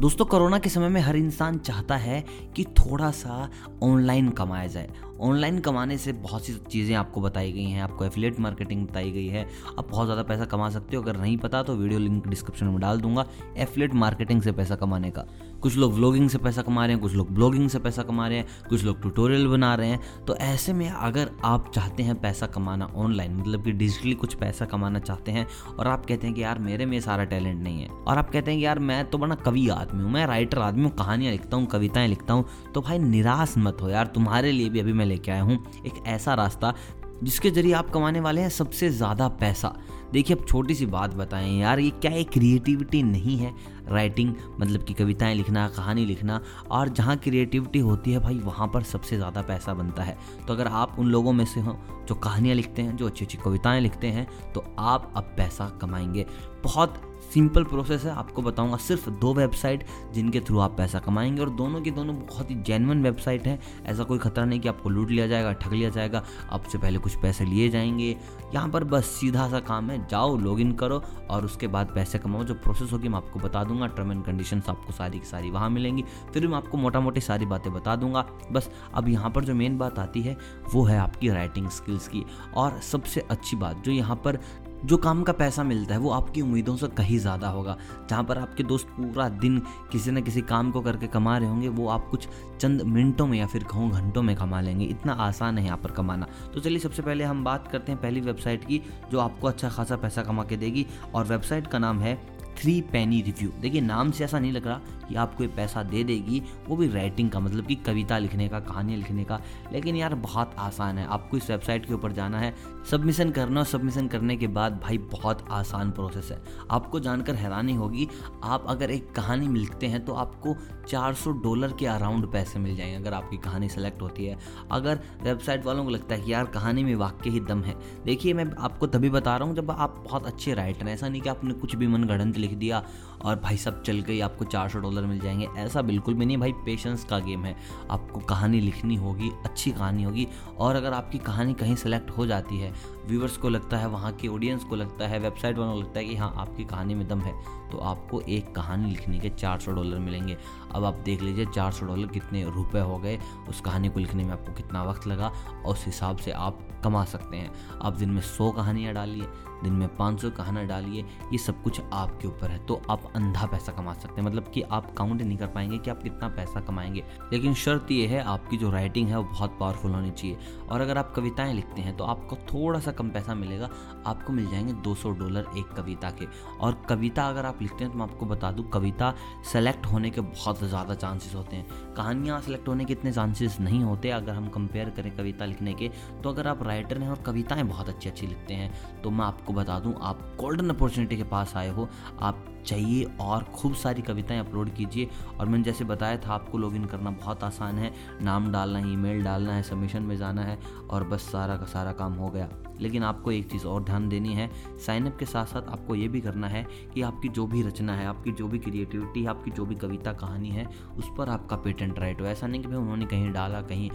दोस्तों, कोरोना के समय में हर इंसान चाहता है कि थोड़ा सा ऑनलाइन कमाया जाए। ऑनलाइन कमाने से बहुत सी चीज़ें आपको बताई गई हैं, आपको एफिलेट मार्केटिंग बताई गई है, आप बहुत ज़्यादा पैसा कमा सकते हो। अगर नहीं पता तो वीडियो लिंक डिस्क्रिप्शन में डाल दूँगा एफिलेट मार्केटिंग से पैसा कमाने का। कुछ लोग व्लॉगिंग से पैसा कमा रहे हैं, कुछ लोग ब्लॉगिंग से पैसा कमा रहे हैं, कुछ लोग ट्यूटोरियल बना रहे हैं। तो ऐसे में अगर आप चाहते हैं पैसा कमाना ऑनलाइन मतलब कि डिजिटली कुछ पैसा कमाना चाहते हैं और आप कहते हैं कि यार मेरे में सारा टैलेंट नहीं है और आप कहते हैं कि यार मैं तो बड़ा कवि आदमी हूँ, मैं राइटर आदमी हूँ, कहानियाँ लिखता हूँ, कविताएँ लिखता हूँ तो भाई निराश मत हो यार, तुम्हारे लिए भी अभी मैं लेके आया हूँ, एक ऐसा रास्ता जिसके ज़रिए आप कमाने वाले हैं सबसे ज़्यादा पैसा। देखिए, अब छोटी सी बात बताएँ यार, ये क्या एक क्रिएटिविटी नहीं है? राइटिंग मतलब कि कविताएँ लिखना, कहानी लिखना, और जहाँ क्रिएटिविटी होती है भाई, वहाँ पर सबसे ज़्यादा पैसा बनता है। तो अगर आप उन लोगों में से हो जो कहानियाँ लिखते हैं, जो अच्छी अच्छी कविताएँ लिखते हैं तो आप अब पैसा कमाएँगे। बहुत सिंपल प्रोसेस है, आपको बताऊँगा सिर्फ़ दो वेबसाइट जिनके थ्रू आप पैसा कमाएँगे और दोनों की दोनों बहुत ही जेनवन वेबसाइट हैं। ऐसा कोई खतरा नहीं कि आपको लूट लिया जाएगा, ठग लिया जाएगा, आपसे पहले कुछ पैसे लिए जाएँगे। यहाँ पर बस सीधा सा काम है, जाओ लॉगिन करो और उसके बाद पैसे कमाओ। जो प्रोसेस होगी मैं आपको बता दूँगा टर्म एंड कंडीशन आपको सारी की सारी वहाँ मिलेंगी। फिर मैं आपको मोटा मोटी सारी बातें बता दूँगा। बस अब यहाँ पर जो मेन बात आती है, वो है आपकी राइटिंग स्किल्स की। और सबसे अच्छी बात, जो यहाँ पर जो काम का पैसा मिलता है, वो आपकी उम्मीदों से कहीं ज़्यादा होगा। जहाँ पर आपके दोस्त पूरा दिन किसी न किसी काम को करके कमा रहे होंगे, वो आप कुछ चंद मिनटों में या फिर कहूँ घंटों में कमा लेंगे। इतना आसान है यहाँ पर कमाना। तो चलिए, सबसे पहले हम बात करते हैं पहली वेबसाइट की, जो आपको अच्छा खासा पैसा कमा के देगी, और वेबसाइट का नाम है थ्री पैनी रिव्यू। देखिए, नाम से ऐसा नहीं लग रहा कि आपको ये पैसा दे देगी, वो भी राइटिंग का मतलब कि कविता लिखने का, कहानियाँ लिखने का। लेकिन यार, बहुत आसान है। आपको इस वेबसाइट के ऊपर जाना है। सबमिशन करना और सबमिशन करने के बाद भाई, बहुत आसान प्रोसेस है। आपको जानकर हैरानी होगी, आप अगर एक कहानी लिखते हैं तो आपको 400 डॉलर के अराउंड पैसे मिल जाएँगे अगर आपकी कहानी सेलेक्ट होती है। अगर वेबसाइट वालों को लगता है कि यार, कहानी में वाक्य ही दम है। देखिए, मैं आपको तभी बता रहा हूँ जब आप बहुत अच्छे राइटर हैं। ऐसा नहीं कि आपने कुछ भी मन गढ़ंत लिख दिया और भाई सब चल गई, आपको चार सौ डॉलर मिल जाएँगे। ऐसा बिल्कुल भी नहीं, भाई पेशेंस का गेम है। आपको कहानी लिखनी होगी, अच्छी कहानी होगी, और अगर आपकी कहानी कहीं सेलेक्ट हो जाती है व्यूवर्स को लगता है, वहाँ के ऑडियंस को लगता है वेबसाइट वालों को लगता है कि हाँ आपकी कहानी में दम है तो आपको एक कहानी लिखने के चार सौ डॉलर मिलेंगे। अब आप देख लीजिए, चार सौ डॉलर कितने रुपए हो गए, उस कहानी को लिखने में आपको कितना वक्त लगा, और उस हिसाब से आप कमा सकते हैं। आप दिन में सौ कहानियाँ डालिए, दिन में पाँच सौ कहानियाँ डालिए, ये सब कुछ आपके ऊपर है। तो आप अंधा पैसा कमा सकते हैं। मतलब कि आप काउंट नहीं कर पाएँगे कि आप कितना पैसा कमाएँगे। लेकिन शर्त ये है, आपकी जो राइटिंग है वो बहुत पावरफुल होनी चाहिए। और अगर आप कविताएँ लिखते हैं तो आपको थोड़ा सा कम पैसा मिलेगा। आपको मिल जाएँगे 200 डॉलर एक कविता के। और कविता अगर आप लिखते हैं तो मैं आपको बता दूँ, कविता सेलेक्ट होने के बहुत ज़्यादा चांसेस होते हैं। कहानियाँ सेलेक्ट होने के इतने चांसेस नहीं होते, अगर हम कंपेयर करें कविता लिखने के। तो अगर आप राइटर हैं और कविताएँ बहुत अच्छी अच्छी लिखते हैं तो मैं आपको बता दूँ, आप गोल्डन अपॉर्चुनिटी के पास आए हो। आप चाहिए और खूब सारी कविताएँ अपलोड कीजिए। और मैंने जैसे बताया था, आपको लॉगिन करना बहुत आसान है। नाम डालना है ईमेल डालना है सबमिशन में जाना है और बस सारा का सारा काम हो गया। लेकिन आपको एक चीज़ और ध्यान देनी है साइनअप के साथ साथ आपको ये भी करना है कि आपकी जो भी रचना है, आपकी जो भी क्रिएटिविटी है आपकी जो भी कविता कहानी है, उस पर आपका पेटेंट राइट हो। ऐसा नहीं कि भाई उन्होंने कहीं डाला, कहीं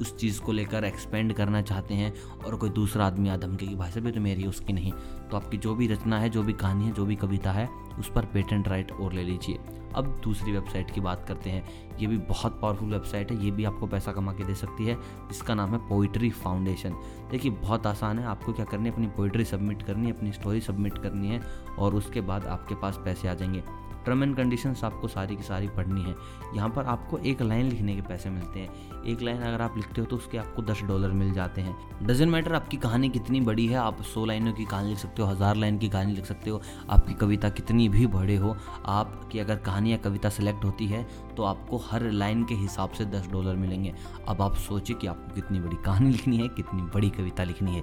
उस चीज़ को लेकर एक्सपेंड करना चाहते हैं और कोई दूसरा आदमी आ धमके की भाषा भी तो मेरी उसकी नहीं। तो आपकी जो भी रचना है, जो भी कहानी है, जो भी कविता है, उस पर पेटेंट राइट और ले लीजिए। अब दूसरी वेबसाइट की बात करते हैं। ये भी बहुत पावरफुल वेबसाइट है, ये भी आपको पैसा कमा के दे सकती है। इसका नाम है पोइट्री फाउंडेशन देखिए, बहुत आसान है, आपको क्या करनी है? अपनी पोइट्री सबमिट करनी है, अपनी स्टोरी सबमिट करनी है और उसके बाद आपके पास पैसे आ जाएँगे। टर्म एंड कंडीशंस आपको सारी की सारी पढ़नी है। यहाँ पर आपको एक लाइन लिखने के पैसे मिलते हैं। एक लाइन अगर आप लिखते हो तो उसके आपको दस डॉलर मिल जाते हैं। डजेंट मैटर आपकी कहानी कितनी बड़ी है, आप सौ लाइनों की कहानी लिख सकते हो, हज़ार लाइन की कहानी लिख सकते हो, आपकी कविता कितनी भी बड़े हो आपकी अगर कहानी या कविता सेलेक्ट होती है तो आपको हर लाइन के हिसाब से दस डॉलर मिलेंगे। अब आप सोचिए कि आपको कितनी बड़ी कहानी लिखनी है, कितनी बड़ी कविता लिखनी है।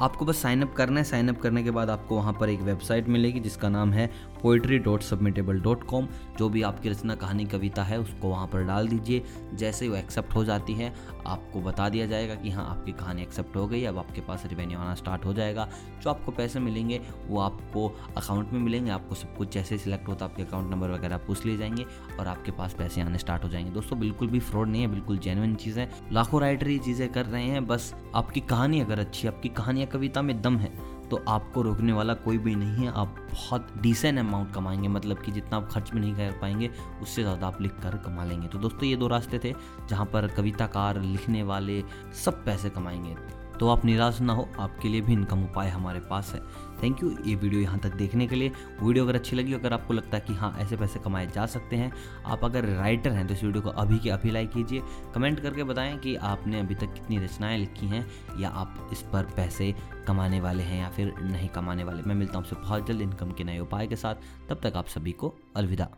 आपको बस साइनअप करना है। साइनअप करने के बाद आपको वहाँ पर एक वेबसाइट मिलेगी, जिसका नाम है poetry dot submittable dot com जो भी आपकी रचना, कहानी, कविता है, उसको वहाँ पर डाल दीजिए। जैसे वो एक्सेप्ट हो जाती है, आपको बता दिया जाएगा कि हाँ आपकी कहानी एक्सेप्ट हो गई, अब आपके पास रिवेन्यू आना स्टार्ट हो जाएगा। जो आपको पैसे मिलेंगे, वो आपको अकाउंट में मिलेंगे, आपको सब कुछ जैसे सिलेक्ट होता है, आपके अकाउंट नंबर वगैरह पूछ लिए जाएँगे और आपके पास पैसे आने स्टार्ट हो जाएँगे। दोस्तों, बिल्कुल भी फ्रॉड नहीं है, बिल्कुल जेनुअन चीज़ है। लाखों राइटर ये चीज़ें कर रहे हैं, बस आपकी कहानी अगर अच्छी आपकी कहानी या कविता में दम है तो आपको रोकने वाला कोई भी नहीं है। आप बहुत डिसेंट अमाउंट कमाएँगे मतलब कि जितना आप खर्च भी नहीं कर पाएँगे, उससे ज़्यादा आप लिख कर कमा लेंगे। तो दोस्तों, ये दो रास्ते थे जहाँ पर कविताकार लिखने वाले सब पैसे कमाएँगे। तो आप निराश ना हो, आपके लिए भी इनकम उपाय हमारे पास है। थैंक यू ये वीडियो यहाँ तक देखने के लिए। वीडियो अगर अच्छी लगी, अगर आपको लगता है कि हाँ ऐसे पैसे कमाए जा सकते हैं, आप अगर राइटर हैं तो इस वीडियो को अभी के अभी लाइक कीजिए। कमेंट करके बताएँ कि आपने अभी तक कितनी रचनाएँ लिखी हैं, या आप इस पर पैसे कमाने वाले हैं या फिर नहीं कमाने वाले। मैं मिलता हूँ आपसे बहुत जल्द इनकम के नए उपाय के साथ। तब तक आप सभी को अलविदा।